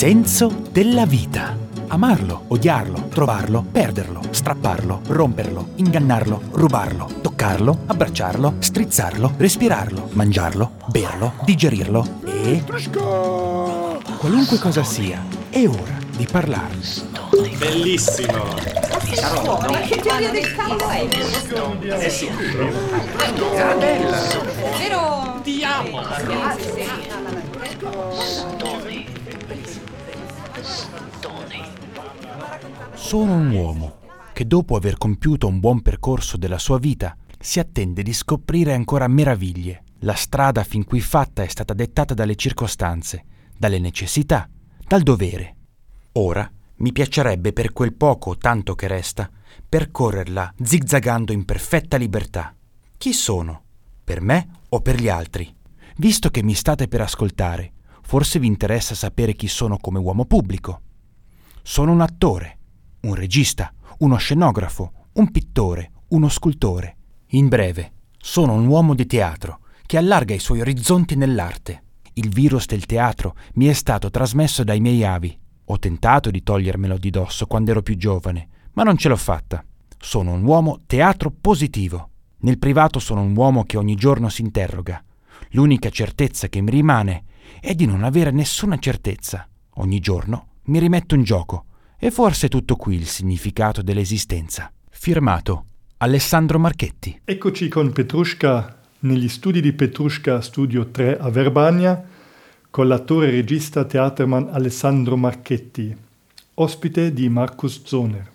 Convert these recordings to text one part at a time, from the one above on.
senso della vita. Amarlo, odiarlo, trovarlo, perderlo, strapparlo, romperlo, ingannarlo, rubarlo, toccarlo, abbracciarlo, strizzarlo, respirarlo, mangiarlo, berlo, digerirlo e... Qualunque cosa sia, è ora di parlarne. Bellissimo! Che teoria del cavolo è? Eh sì. Vero? Ti amo! Sono un uomo che dopo aver compiuto un buon percorso della sua vita si attende di scoprire ancora meraviglie. La strada fin qui fatta è stata dettata dalle circostanze, dalle necessità, dal dovere. Ora mi piacerebbe per quel poco o tanto che resta percorrerla zigzagando in perfetta libertà. Chi sono? Per me o per gli altri? Visto che mi state per ascoltare, forse vi interessa sapere chi sono come uomo pubblico. Sono un attore, un regista, uno scenografo, un pittore, uno scultore. In breve, sono un uomo di teatro che allarga i suoi orizzonti nell'arte. Il virus del teatro mi è stato trasmesso dai miei avi. Ho tentato di togliermelo di dosso quando ero più giovane, ma non ce l'ho fatta. Sono un uomo teatro positivo. Nel privato sono un uomo che ogni giorno si interroga. L'unica certezza che mi rimane è di non avere nessuna certezza. Ogni giorno mi rimetto in gioco e forse tutto qui il significato dell'esistenza. Firmato Alessandro Marchetti. Eccoci con Petrushka negli studi di Petrushka Studio 3 a Verbania con l'attore e regista teaterman Alessandro Marchetti, ospite di Marcus Zoner.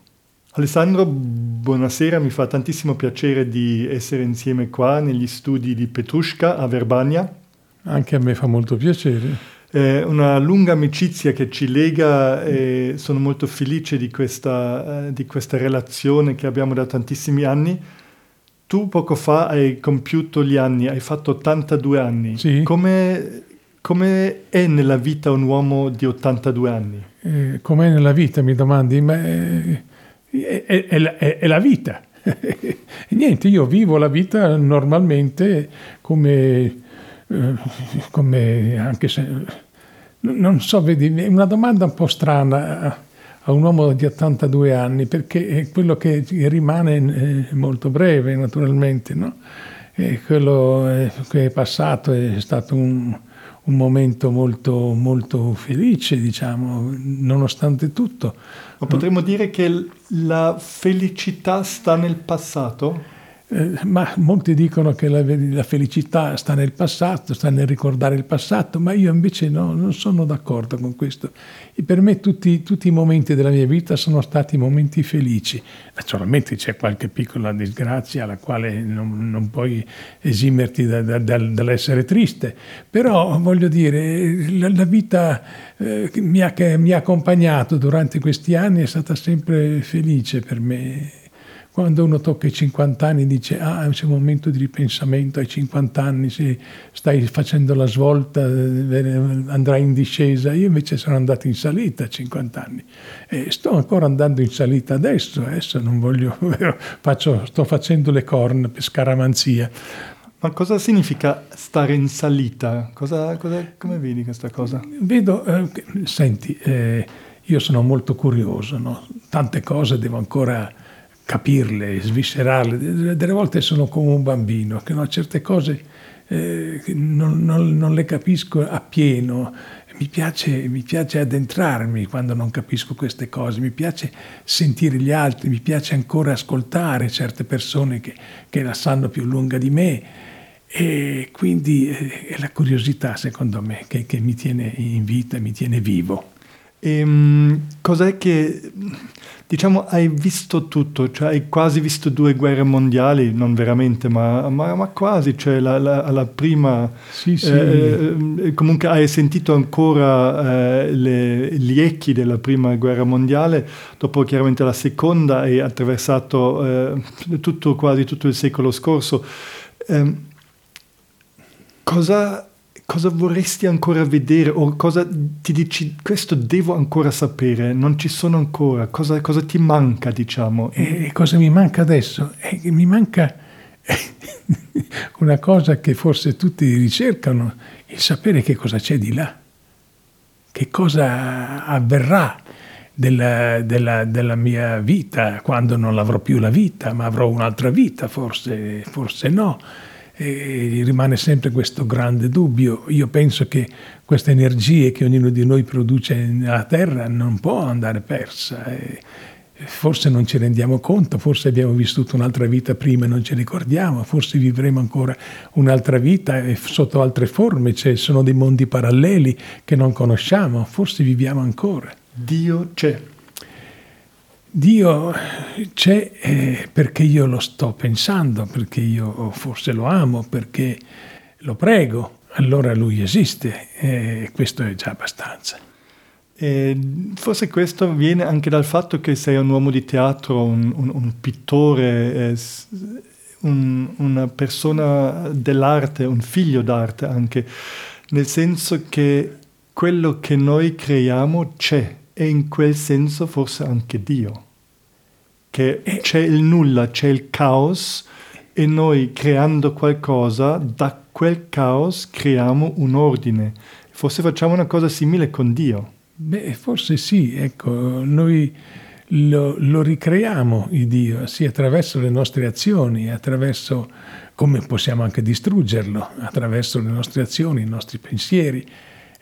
Alessandro, buonasera, mi fa tantissimo piacere di essere insieme qua negli studi di Petrushka a Verbania. Anche a me fa molto piacere. È una lunga amicizia che ci lega e sono molto felice di questa, eh, di questa relazione che abbiamo da tantissimi anni. Tu poco fa hai compiuto gli anni, hai fatto 82 anni. Sì. Come, come è nella vita un uomo di 82 anni? Eh, com'è nella vita, mi domandi? Ma eh, è, è- è la- è- è la vita. Niente, io vivo la vita normalmente come, eh, come anche se... Non so, vedi, è una domanda un po' strana a- un uomo di 82 anni, perché quello che rimane è molto breve, naturalmente, no? E quello eh, che è passato è stato un, un momento molto, molto felice, diciamo, nonostante tutto. Ma potremmo dire che la felicità sta nel passato? Eh, ma molti dicono che la, la felicità sta nel passato, sta nel ricordare il passato, ma io invece no, non sono d'accordo con questo. E per me tutti, tutti i momenti della mia vita sono stati momenti felici. Naturalmente c'è qualche piccola disgrazia alla quale non, non puoi esimerti da- da- dal- dall'essere triste, però voglio dire, la, la vita eh, che mi, ha, che mi ha accompagnato durante questi anni è stata sempre felice per me. Quando uno tocca i 50 anni dice ah c'è un momento di ripensamento ai 50 anni, se stai facendo la svolta eh, andrai in discesa, io invece sono andato in salita a 50 anni e sto ancora andando in salita adesso, adesso non voglio, faccio, sto facendo le corna per scaramanzia. Ma cosa significa stare in salita? Cosa, cosa- come vedi questa cosa? Vedo, eh, senti, eh, io sono molto curioso, no? tante cose devo ancora capirle, sviscerarle, delle volte sono come un bambino, che no, certe cose eh, non, non- non le capisco appieno, mi piace, mi piace addentrarmi quando non capisco queste cose, mi piace sentire gli altri, mi piace ancora ascoltare certe persone che, che la sanno più lunga di me. E quindi eh, è la curiosità, secondo me, che, che mi tiene in vita, mi tiene vivo. Ehm, cos'è che, diciamo, hai visto tutto? Cioè, hai quasi visto due guerre mondiali, non veramente, ma, ma- ma quasi. Cioè, la, la- la prima... Sì, sì. eh, eh, comunque hai sentito ancora eh, le- gli echi della prima guerra mondiale, dopo chiaramente la seconda hai attraversato eh, tutto, quasi tutto il secolo scorso. Ehm, cosa, cosa vorresti ancora vedere o cosa ti dici questo devo ancora sapere, non ci sono ancora, cosa, cosa ti manca diciamo? E cosa mi manca adesso? È che mi manca una cosa che forse tutti ricercano, il sapere che cosa c'è di là. che cosa avverrà della, della, della, mia vita quando non avrò più la vita, ma avrò un'altra vita, forse, forse no. E rimane sempre questo grande dubbio. Io penso che queste energie che ognuno di noi produce nella Terra non può andare persa. E forse non ci rendiamo conto, forse abbiamo vissuto un'altra vita prima e non ci ricordiamo, forse vivremo ancora un'altra vita sotto altre forme, cioè sono dei mondi paralleli che non conosciamo, forse viviamo ancora. Dio c'è. Dio c'è eh, perché io lo sto pensando, perché io forse lo amo, perché lo prego, allora lui esiste e questo è già abbastanza. E forse questo viene anche dal fatto che sei un uomo di teatro, un, un, un pittore, un, una persona dell'arte, un figlio d'arte anche, nel senso che quello che noi creiamo c'è e in quel senso forse anche Dio, che c'è il nulla, c'è il caos e noi creando qualcosa, da quel caos creiamo un ordine. Forse facciamo una cosa simile con Dio. Beh, forse sì, ecco, noi lo, lo ricreiamo il Dio, sì, attraverso le nostre azioni, attraverso come possiamo anche distruggerlo, attraverso le nostre azioni, i nostri pensieri.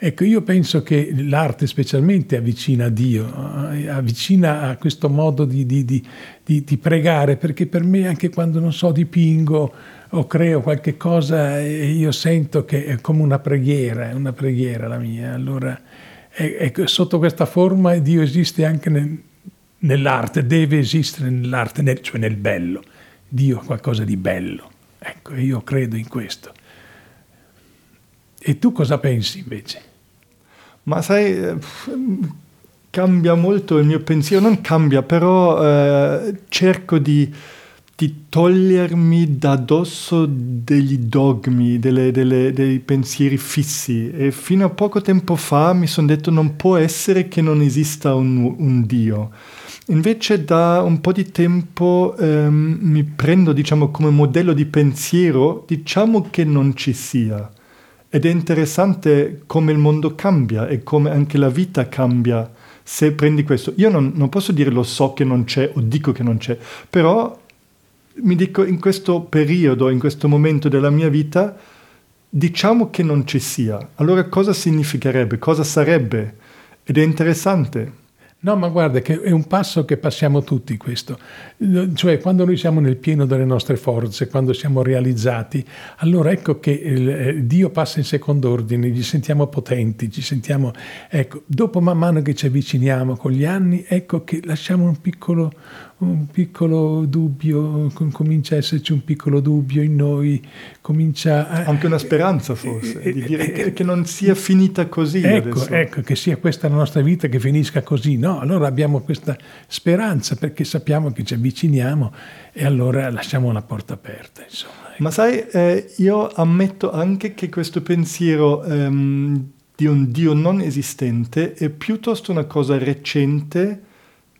Ecco, io penso che l'arte specialmente avvicina a Dio, eh, avvicina a questo modo di, di, di, di, pregare, perché per me anche quando, non so, dipingo o creo qualche cosa, eh, io sento che è come una preghiera, è una preghiera la mia. Allora, ecco, sotto questa forma Dio esiste anche nel, nell'arte, deve esistere nell'arte, nel, cioè nel bello. Dio è qualcosa di bello. Ecco, io credo in questo. E tu cosa pensi invece? Ma sai, eh, cambia molto il mio pensiero, non cambia, però eh, cerco di, di, togliermi da addosso degli dogmi, delle, delle, dei pensieri fissi. E fino a poco tempo fa mi sono detto non può essere che non esista un, un Dio. Invece da un po' di tempo ehm, mi prendo diciamo come modello di pensiero, diciamo che non ci sia. Ed è interessante come il mondo cambia e come anche la vita cambia se prendi questo. Io non, non posso dire lo so che non c'è o dico che non c'è, però mi dico in questo periodo, in questo momento della mia vita, diciamo che non ci sia. Allora cosa significherebbe? Cosa sarebbe? Ed è interessante. No, ma guarda che è un passo che passiamo tutti questo. Cioè, quando noi siamo nel pieno delle nostre forze, quando siamo realizzati, allora ecco che il, eh, Dio passa in secondo ordine, ci sentiamo potenti, ci sentiamo... Ecco, dopo man mano che ci avviciniamo con gli anni, ecco che lasciamo un piccolo, un piccolo dubbio, comincia a esserci un piccolo dubbio in noi, comincia a... Anche una speranza forse, eh, di dire che, che, non sia finita così. Ecco, ecco, che sia questa la nostra vita, che finisca così. No, allora abbiamo questa speranza perché sappiamo che ci avviciniamo e allora lasciamo la porta aperta. Insomma. Ecco. Ma sai, eh, io ammetto anche che questo pensiero ehm, di un Dio non esistente è piuttosto una cosa recente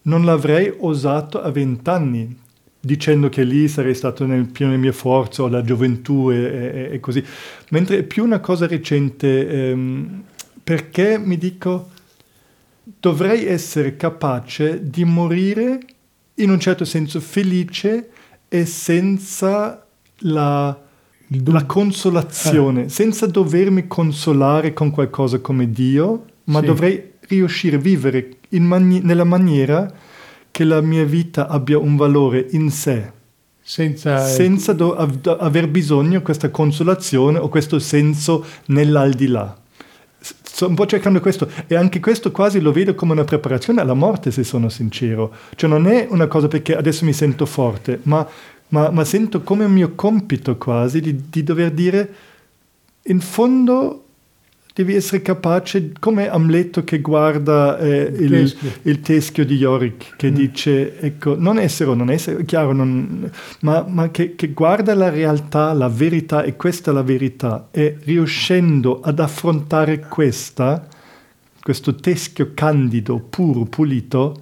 non l'avrei osato a vent'anni, dicendo che lì sarei stato nel pieno delle mie forze o la gioventù e, e, e, così, mentre è più una cosa recente ehm, perché mi dico dovrei essere capace di morire in un certo senso felice e senza la, la consolazione, eh. senza dovermi consolare con qualcosa come Dio, ma sì. dovrei riuscire a vivere mani- nella maniera che la mia vita abbia un valore in sé. Senza, senza do- av- aver bisogno di questa consolazione o questo senso nell'aldilà. Sto un po' cercando questo e anche questo quasi lo vedo come una preparazione alla morte, se sono sincero. Cioè non è una cosa perché adesso mi sento forte, ma, ma, ma sento come un mio compito quasi di, di dover dire in fondo devi essere capace, come Amleto che guarda eh, il, teschio. il, teschio di Yorick, che mm. dice, ecco, non essere o non essere, chiaro, non, ma, ma che, che, guarda la realtà, la verità, e questa è la verità, e riuscendo ad affrontare questa, questo teschio candido, puro, pulito,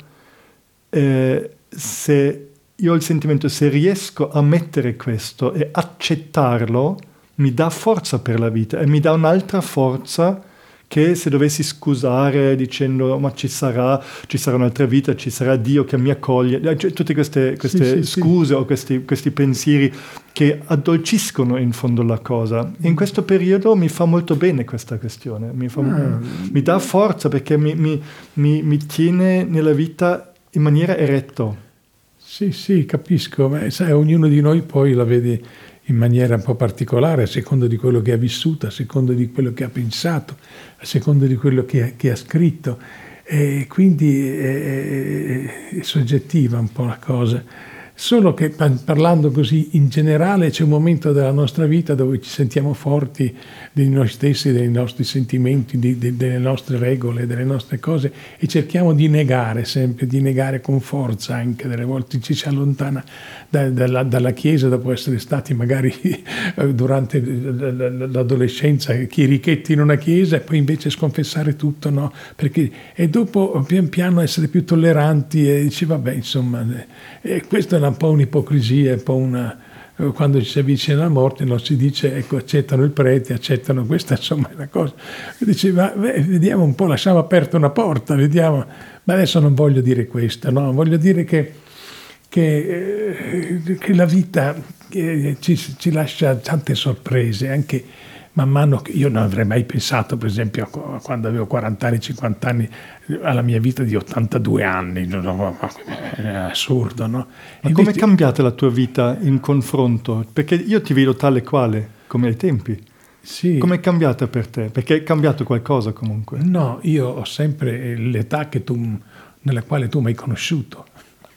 eh, se io ho il sentimento, se riesco a mettere questo e accettarlo, mi dà forza per la vita e mi dà un'altra forza che se dovessi scusare dicendo ma ci sarà, ci sarà un'altra vita, ci sarà Dio che mi accoglie, eh, cioè, tutte queste, queste sì, scuse sì. o questi, questi, pensieri che addolciscono in fondo la cosa. In questo periodo mi fa molto bene questa questione, mi, fa, ah. mi dà forza perché mi, mi, mi, tiene nella vita in maniera eretto. Sì, sì, capisco, ma sai, ognuno di noi poi la vede in maniera un po' particolare, a seconda di quello che ha vissuto, a seconda di quello che ha pensato, a seconda di quello che ha, che ha scritto. E quindi è, è, è soggettiva un po' la cosa. Solo che parlando così in generale c'è un momento della nostra vita dove ci sentiamo forti di noi stessi, dei nostri sentimenti, di, di, delle nostre regole, delle nostre cose e cerchiamo di negare sempre, di negare con forza anche, delle volte ci si allontana da, dalla, dalla, Chiesa dopo essere stati magari durante l'adolescenza chierichetti in una Chiesa e poi invece sconfessare tutto, no? Perché, e dopo pian piano essere più tolleranti e dici vabbè insomma, e questo è un po' un'ipocrisia, un po' una, quando ci si avvicina alla morte non si dice ecco accettano il prete, accettano questa, insomma è una cosa. Diceva, beh, vediamo un po', lasciamo aperta una porta, vediamo, ma adesso non voglio dire questo, no? voglio dire che, che, eh, che la vita eh, ci, ci lascia tante sorprese, anche man mano che io non avrei mai pensato, per esempio, quando avevo 40 anni, 50 anni, alla mia vita di 82 anni, è assurdo, no? Ma e come è cambiata la tua vita in confronto? Perché io ti vedo tale quale, come ai tempi. Sì. Come è cambiata per te? Perché è cambiato qualcosa comunque? No, io ho sempre l'età tu, nella quale tu mi hai conosciuto.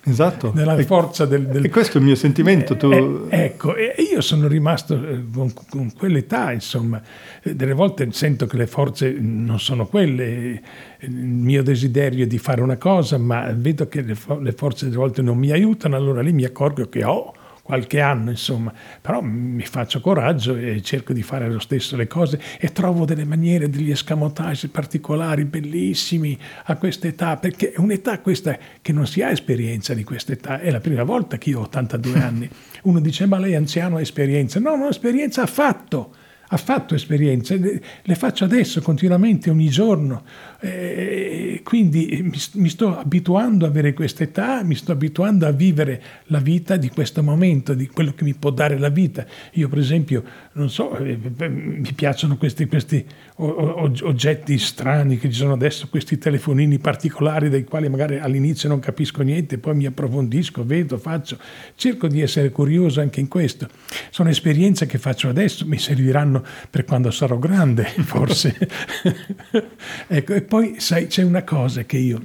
Esatto. Nella forza del, del... E questo è il mio sentimento. Tu... Eh, ecco, e io sono rimasto eh, con, con, quell'età, insomma. Delle volte sento che le forze non sono quelle. Il mio desiderio è di fare una cosa, ma vedo che le, le forze delle volte non mi aiutano, allora lì mi accorgo che ho... Oh, qualche anno, insomma, però mi faccio coraggio e cerco di fare lo stesso le cose e trovo delle maniere, degli escamotage particolari, bellissimi a questa età, perché è un'età questa che non si ha esperienza di questa età, è la prima volta che io ho 82 anni. Uno dice ma lei è anziano ha esperienza, no, non ho esperienza affatto ha fatto esperienze, le faccio adesso continuamente, ogni giorno. Eh, quindi mi, mi, sto abituando ad avere questa età, mi sto abituando a vivere la vita di questo momento, di quello che mi può dare la vita. Io, per esempio, non so, eh, mi piacciono questi, questi oggetti strani che ci sono adesso, questi telefonini particolari dai quali magari all'inizio non capisco niente, poi mi approfondisco, vedo, faccio, cerco di essere curioso anche in questo. Sono esperienze che faccio adesso, mi serviranno per quando sarò grande, forse. ecco, poi sai, c'è una cosa che io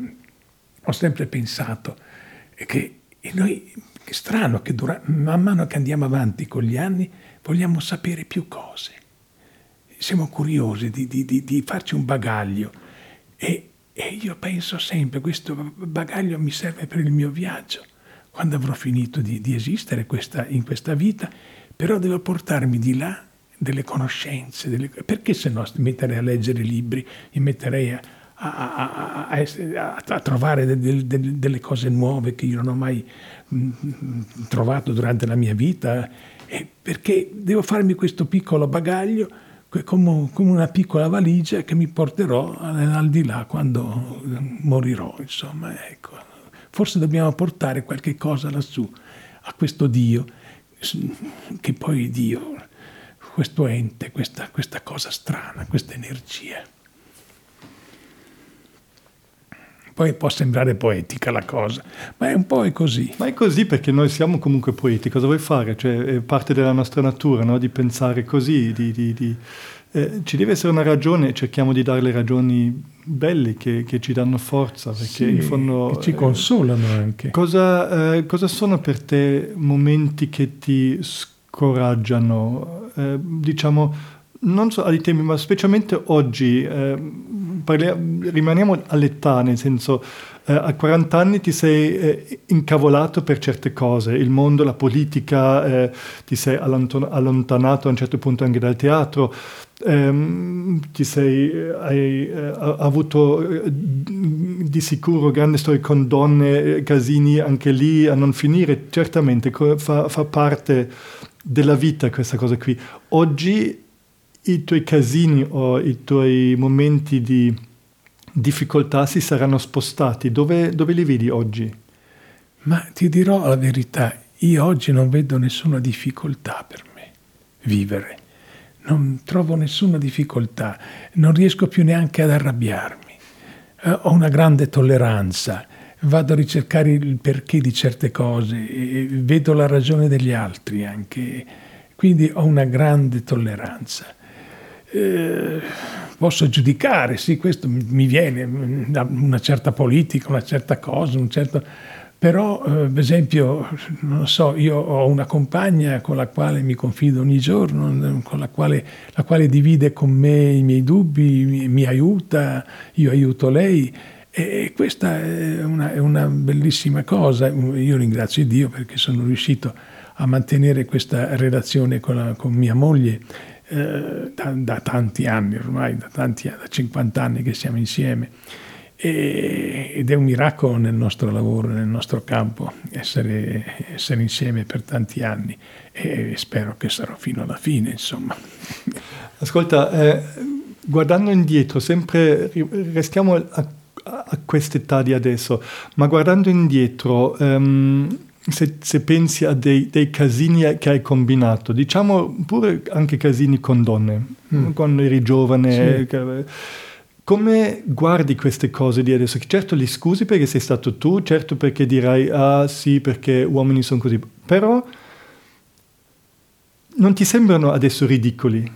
ho sempre pensato, che noi, è strano che dura, man mano che andiamo avanti con gli anni vogliamo sapere più cose, siamo curiosi di, di, di, di farci un bagaglio. E, e io penso sempre, questo bagaglio mi serve per il mio viaggio, quando avrò finito di, esistere questa, in questa vita, però devo portarmi di là delle conoscenze, delle, perché se no mi metterei a leggere libri, mi metterei a, a, a, a trovare de, de, delle cose nuove che io non ho mai mh, mm, trovato durante la mia vita, perché devo farmi questo piccolo bagaglio come, come, una piccola valigia che mi porterò al di là quando morirò, insomma, ecco. Forse dobbiamo portare qualche cosa lassù, a questo Dio, che poi Dio questo ente, questa, questa cosa strana, questa energia. Poi può sembrare poetica la cosa, ma è un po' così. Ma è così perché noi siamo comunque poeti, cosa vuoi fare? Cioè, è parte della nostra natura no? di pensare così, di, di, di, eh, ci deve essere una ragione, cerchiamo di dare le ragioni belle che, che ci danno forza, perché sì, in fondo... Che ci consolano anche. Cosa, eh, cosa sono per te momenti che ti scoraggiano, eh, diciamo, non so ai temi, ma specialmente oggi, eh, parliamo, rimaniamo all'età, nel senso, eh, a 40 anni ti sei eh, incavolato per certe cose, il mondo, la politica, eh, ti sei allontanato a un certo punto anche dal teatro, ehm, ti sei, eh, hai avuto di sicuro grandi storie con donne, casini anche lì a non finire, certamente fa, fa parte della vita questa cosa qui. Oggi i tuoi casini o i tuoi momenti di difficoltà si saranno spostati, dove, dove li vedi oggi? Ma ti dirò la verità, io oggi non vedo nessuna difficoltà per me vivere, non trovo nessuna difficoltà, non riesco più neanche ad arrabbiarmi, eh, ho una grande tolleranza, vado a ricercare il perché di certe cose, vedo la ragione degli altri anche, quindi ho una grande tolleranza. Eh, posso giudicare, sì, questo mi viene, una certa politica, una certa cosa, un certo... Però, eh, per esempio, non so, io ho una compagna con la quale mi confido ogni giorno, con la quale, la quale divide con me i miei dubbi, mi, mi aiuta, io aiuto lei. E questa è una, è una, bellissima cosa. Io ringrazio Dio perché sono riuscito a mantenere questa relazione con, la, con mia moglie eh, da, da, tanti anni ormai, da, tanti, da 50 anni che siamo insieme. E, ed è un miracolo nel nostro lavoro, nel nostro campo, essere, essere insieme per tanti anni e spero che sarò fino alla fine, insomma. Ascolta, eh, guardando indietro, sempre restiamo a, a quest'età di adesso, ma guardando indietro, um, se, se, pensi a dei, dei, casini che hai combinato, diciamo pure anche casini con donne, mm. quando eri giovane, sì. come guardi queste cose di adesso? Certo li scusi perché sei stato tu, certo perché dirai ah sì perché uomini sono così, però non ti sembrano adesso ridicoli?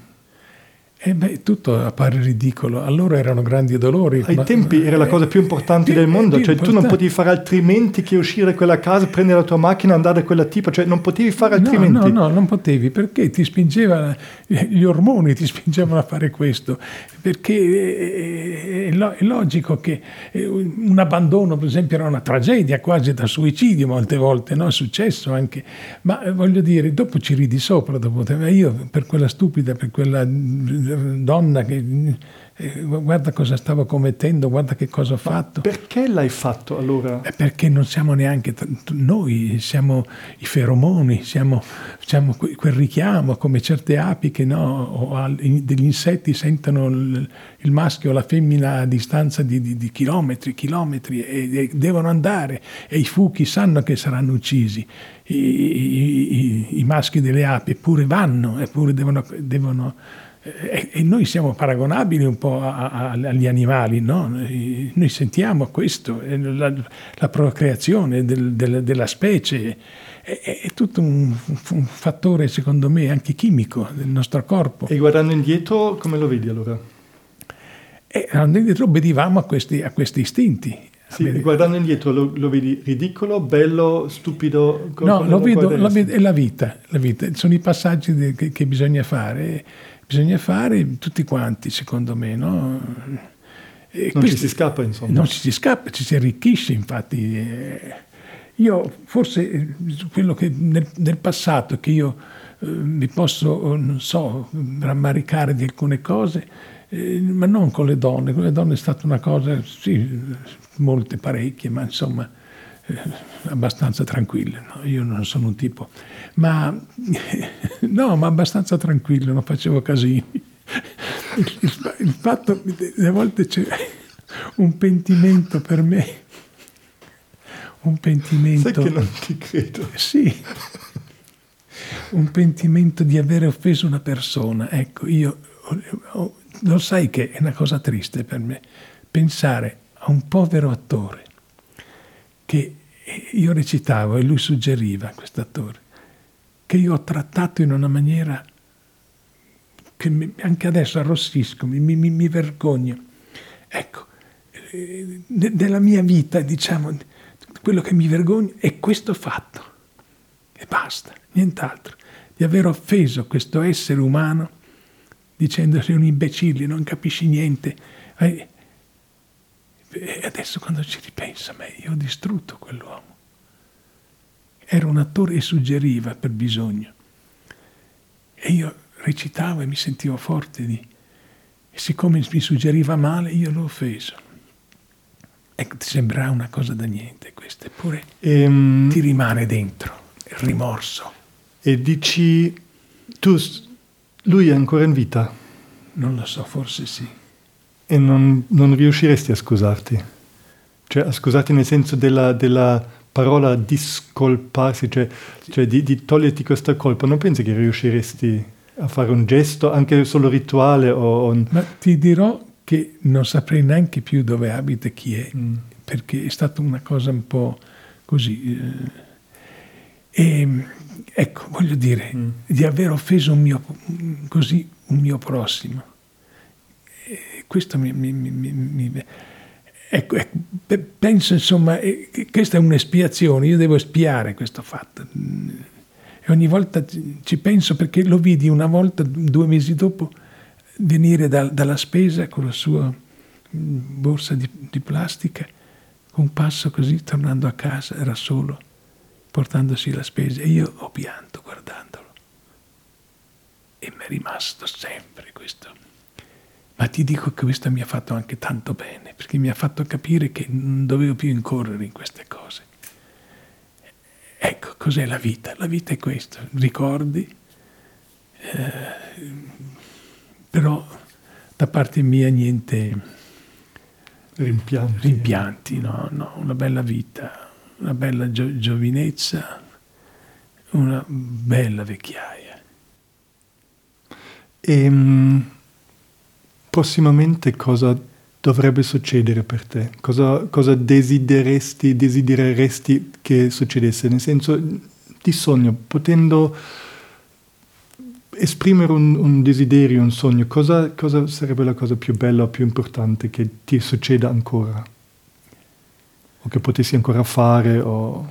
E beh, tutto appare ridicolo. Allora erano grandi dolori. Ai ma, tempi era la cosa più importante eh, del mondo, cioè tu non potevi fare altrimenti che uscire da quella casa, prendere la tua macchina e andare da quella tipa, cioè non potevi fare altrimenti. No, no, no, non potevi perché ti spingeva, gli ormoni ti spingevano a fare questo, perché è, è logico che eh, un abbandono, per esempio, era una tragedia quasi da suicidio molte volte, no? è successo anche, ma eh, voglio dire, dopo ci ridi sopra, dopo, io per quella stupida, per quella donna che eh, guarda cosa stavo commettendo, guarda che cosa ho fatto. Perché l'hai fatto allora? Perché non siamo neanche noi, siamo i feromoni, siamo, siamo quel richiamo come certe api che no, o degli insetti sentono il, il, maschio o la femmina a distanza di, di, di chilometri, chilometri e, e, devono andare e i fuchi sanno che saranno uccisi. I, i, i, i maschi delle api eppure vanno, eppure devono, devono e, noi siamo paragonabili un po' a, a, agli animali, no? Noi sentiamo questo, la, la procreazione del, del, della specie, è, è tutto un, un, fattore, secondo me, anche chimico del nostro corpo. E guardando indietro, come lo vedi allora? E andando indietro obbedivamo a questi, a questi istinti. Sì, guardando indietro lo, lo, vedi ridicolo, bello, stupido? No, lo vedo, lo vedo, è la vita, la vita, sono i passaggi che, che bisogna fare bisogna fare tutti quanti, secondo me. No? non questo, ci si scappa, insomma. Non ci si scappa, ci si arricchisce, infatti. Io forse quello che nel, nel passato che io eh, mi posso, non so, rammaricare di alcune cose, eh, ma non con le donne. Con le donne è stata una cosa, sì, molte, parecchie, ma insomma eh, abbastanza tranquille. No? Io non sono un tipo, ma no, ma abbastanza tranquillo, non facevo casini. Il, il, il fatto, a volte c'è un pentimento per me, un pentimento. Sai che non ti credo. Sì, un pentimento di aver offeso una persona. Ecco, io lo sai che è una cosa triste per me pensare a un povero attore che io recitavo e lui suggeriva, questo attore, che io ho trattato in una maniera che mi, anche adesso arrossisco, mi, mi, mi vergogno. Ecco, eh, nella mia vita, diciamo, quello che mi vergogno è questo fatto. E basta, nient'altro. Di aver offeso questo essere umano dicendo sei un imbecille, non capisci niente. E adesso quando ci ripensa, ma io ho distrutto quell'uomo. Era un attore e suggeriva per bisogno. E io recitavo e mi sentivo forte di... E siccome mi suggeriva male, io l'ho offeso. Ecco, ti sembrerà una cosa da niente questa, eppure ehm, ti rimane dentro il rimorso. E dici, tu, lui è ancora in vita? Non lo so, forse sì. E non, non riusciresti a scusarti? Cioè a scusarti nel senso della, della parola discolparsi, cioè, cioè di, di, toglierti questa colpa, non pensi che riusciresti a fare un gesto, anche solo rituale? O un... Ma ti dirò che non saprei neanche più dove abita e chi è, mm. perché è stata una cosa un po' così. Eh, e ecco, voglio dire, mm. di aver offeso un mio, così, un mio prossimo. E questo mi, mi, mi, mi Ecco, ecco, penso insomma questa è un'espiazione, io devo espiare questo fatto. E ogni volta ci penso perché lo vidi una volta, due mesi dopo, venire da, dalla spesa con la sua borsa di, di plastica, con un passo così, tornando a casa, era solo, portandosi la spesa. E io ho pianto guardandolo. E mi è rimasto sempre questo ma ti dico che questo mi ha fatto anche tanto bene, perché mi ha fatto capire che non dovevo più incorrere in queste cose. Ecco, cos'è la vita? La vita è questo, ricordi, eh, però da parte mia niente rimpianti, rimpianti no, no, una bella vita, una bella gio- giovinezza, una bella vecchiaia. Ehm prossimamente cosa dovrebbe succedere per te? Cosa, cosa desideresti, desidereresti che succedesse? Nel senso di sogno, potendo esprimere un, un desiderio, un sogno, cosa, cosa, sarebbe la cosa più bella o più importante che ti succeda ancora? O che potessi ancora fare? O...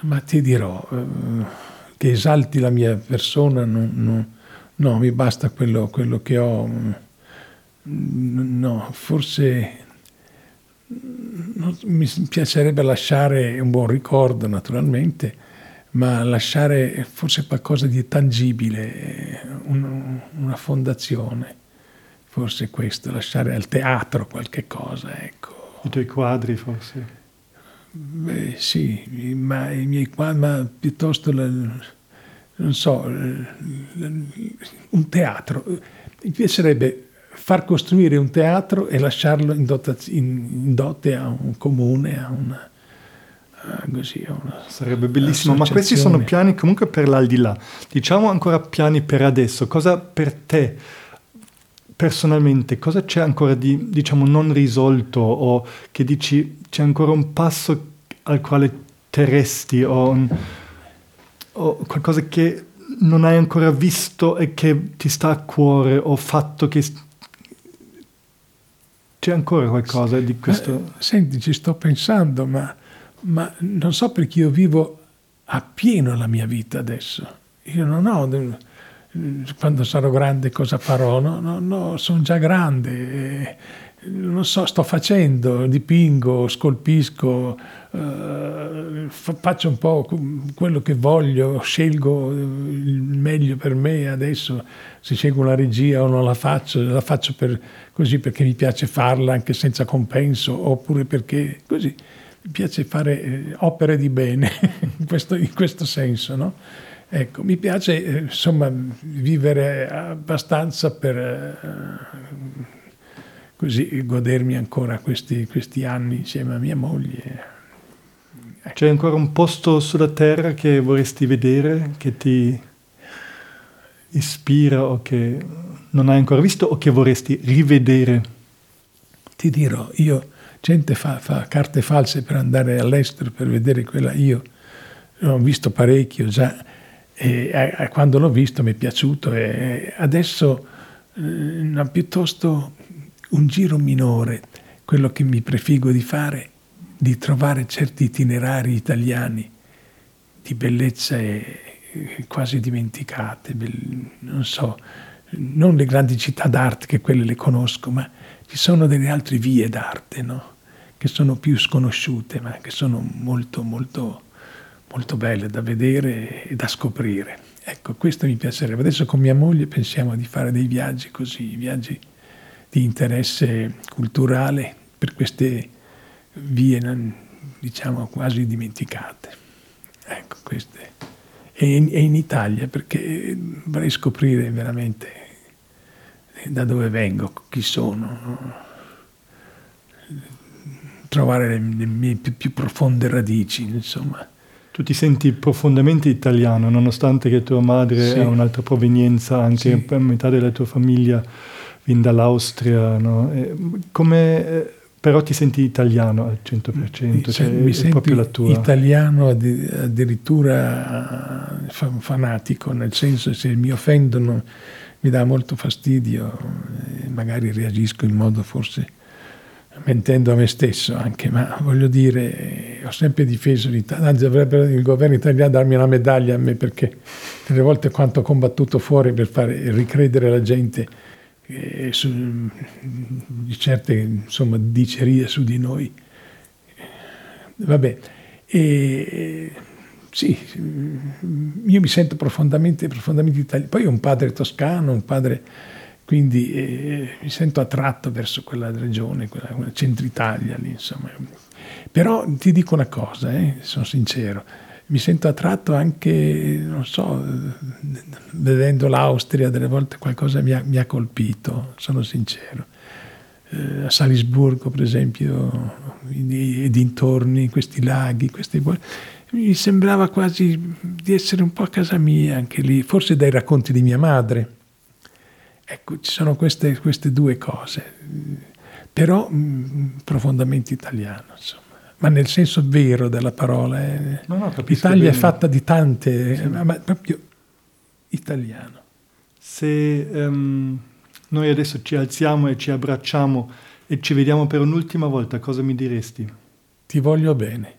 Ma ti dirò, eh, che esalti la mia persona non, non No, mi basta quello, quello che ho. No, forse mi piacerebbe lasciare un buon ricordo naturalmente, ma lasciare forse qualcosa di tangibile, un, una fondazione, forse questo, lasciare al teatro qualche cosa, ecco. I tuoi quadri forse? Beh, sì, ma i miei quadri, ma piuttosto... La, non so, un teatro. Mi piacerebbe far costruire un teatro e lasciarlo in, dotaz- in dote a un comune, a una... Così, una Sarebbe bellissimo, ma questi sono piani comunque per l'aldilà. Diciamo ancora piani per adesso. Cosa per te personalmente, cosa c'è ancora di, diciamo, non risolto o che dici c'è ancora un passo al quale terresti o un, o qualcosa che non hai ancora visto e che ti sta a cuore o fatto che c'è ancora qualcosa di questo? Eh, senti, ci sto pensando, ma, ma, non so perché io vivo appieno la mia vita adesso. Io non ho, quando sarò grande cosa farò? No, no, no sono già grande. Eh, non so, sto facendo, dipingo, scolpisco, eh, faccio un po' quello che voglio, scelgo il meglio per me adesso, se scelgo una regia o non la faccio, la faccio per, così perché mi piace farla anche senza compenso, oppure perché così mi piace fare eh, opere di bene in, questo, in questo senso, no? Ecco, mi piace eh, insomma vivere abbastanza per eh, così godermi ancora questi, questi anni insieme a mia moglie. Ecco. C'è ancora un posto sulla terra che vorresti vedere, che ti ispira o che non hai ancora visto o che vorresti rivedere? Ti dirò, io, gente fa, fa carte false per andare all'estero per vedere quella, io ho visto parecchio già e, e quando l'ho visto mi è piaciuto e adesso eh, piuttosto un giro minore, quello che mi prefigo di fare, di trovare certi itinerari italiani di bellezza quasi dimenticate, non so, non le grandi città d'arte che quelle le conosco, ma ci sono delle altre vie d'arte, no? che sono più sconosciute, ma che sono molto, molto, molto belle da vedere e da scoprire. Ecco, questo mi piacerebbe. Adesso con mia moglie pensiamo di fare dei viaggi così, viaggi di interesse culturale per queste vie, diciamo, quasi dimenticate. Ecco, queste. E in, e in Italia, perché vorrei scoprire veramente da dove vengo, chi sono, trovare le, le mie più, più profonde radici, insomma. Tu ti senti profondamente italiano, nonostante che tua madre Sì. ha un'altra provenienza, anche Sì. per metà della tua famiglia viene dall'Austria, no? Come, eh, però ti senti italiano al 100%, cioè mi è proprio la tua. italiano addi- addirittura fa- fanatico, nel senso se mi offendono mi dà molto fastidio, e magari reagisco in modo forse mentendo a me stesso anche, ma voglio dire, ho sempre difeso l'Italia, anzi dovrebbe il governo italiano darmi una medaglia a me perché delle volte quanto ho combattuto fuori per fare ricredere la gente eh, su, di certe insomma, dicerie su di noi. Vabbè, e, sì, io mi sento profondamente, profondamente italiano. Poi ho un padre toscano, un padre, quindi eh, mi sento attratto verso quella regione, quella, quella centro-Italia lì, insomma. Però ti dico una cosa, eh, sono sincero, mi sento attratto anche, non so, vedendo l'Austria, delle volte qualcosa mi ha, mi ha colpito, sono sincero. Eh, a Salisburgo, per esempio, i dintorni, questi laghi, questi mi sembrava quasi di essere un po' a casa mia anche lì, forse dai racconti di mia madre. Ecco, ci sono queste, queste due cose, però mh, profondamente italiano, insomma. Ma nel senso vero della parola. Eh. No, no, L'Italia è bene. fatta di tante, eh, ma proprio italiano. Se ehm, noi adesso ci alziamo e ci abbracciamo e ci vediamo per un'ultima volta, cosa mi diresti? Ti voglio bene.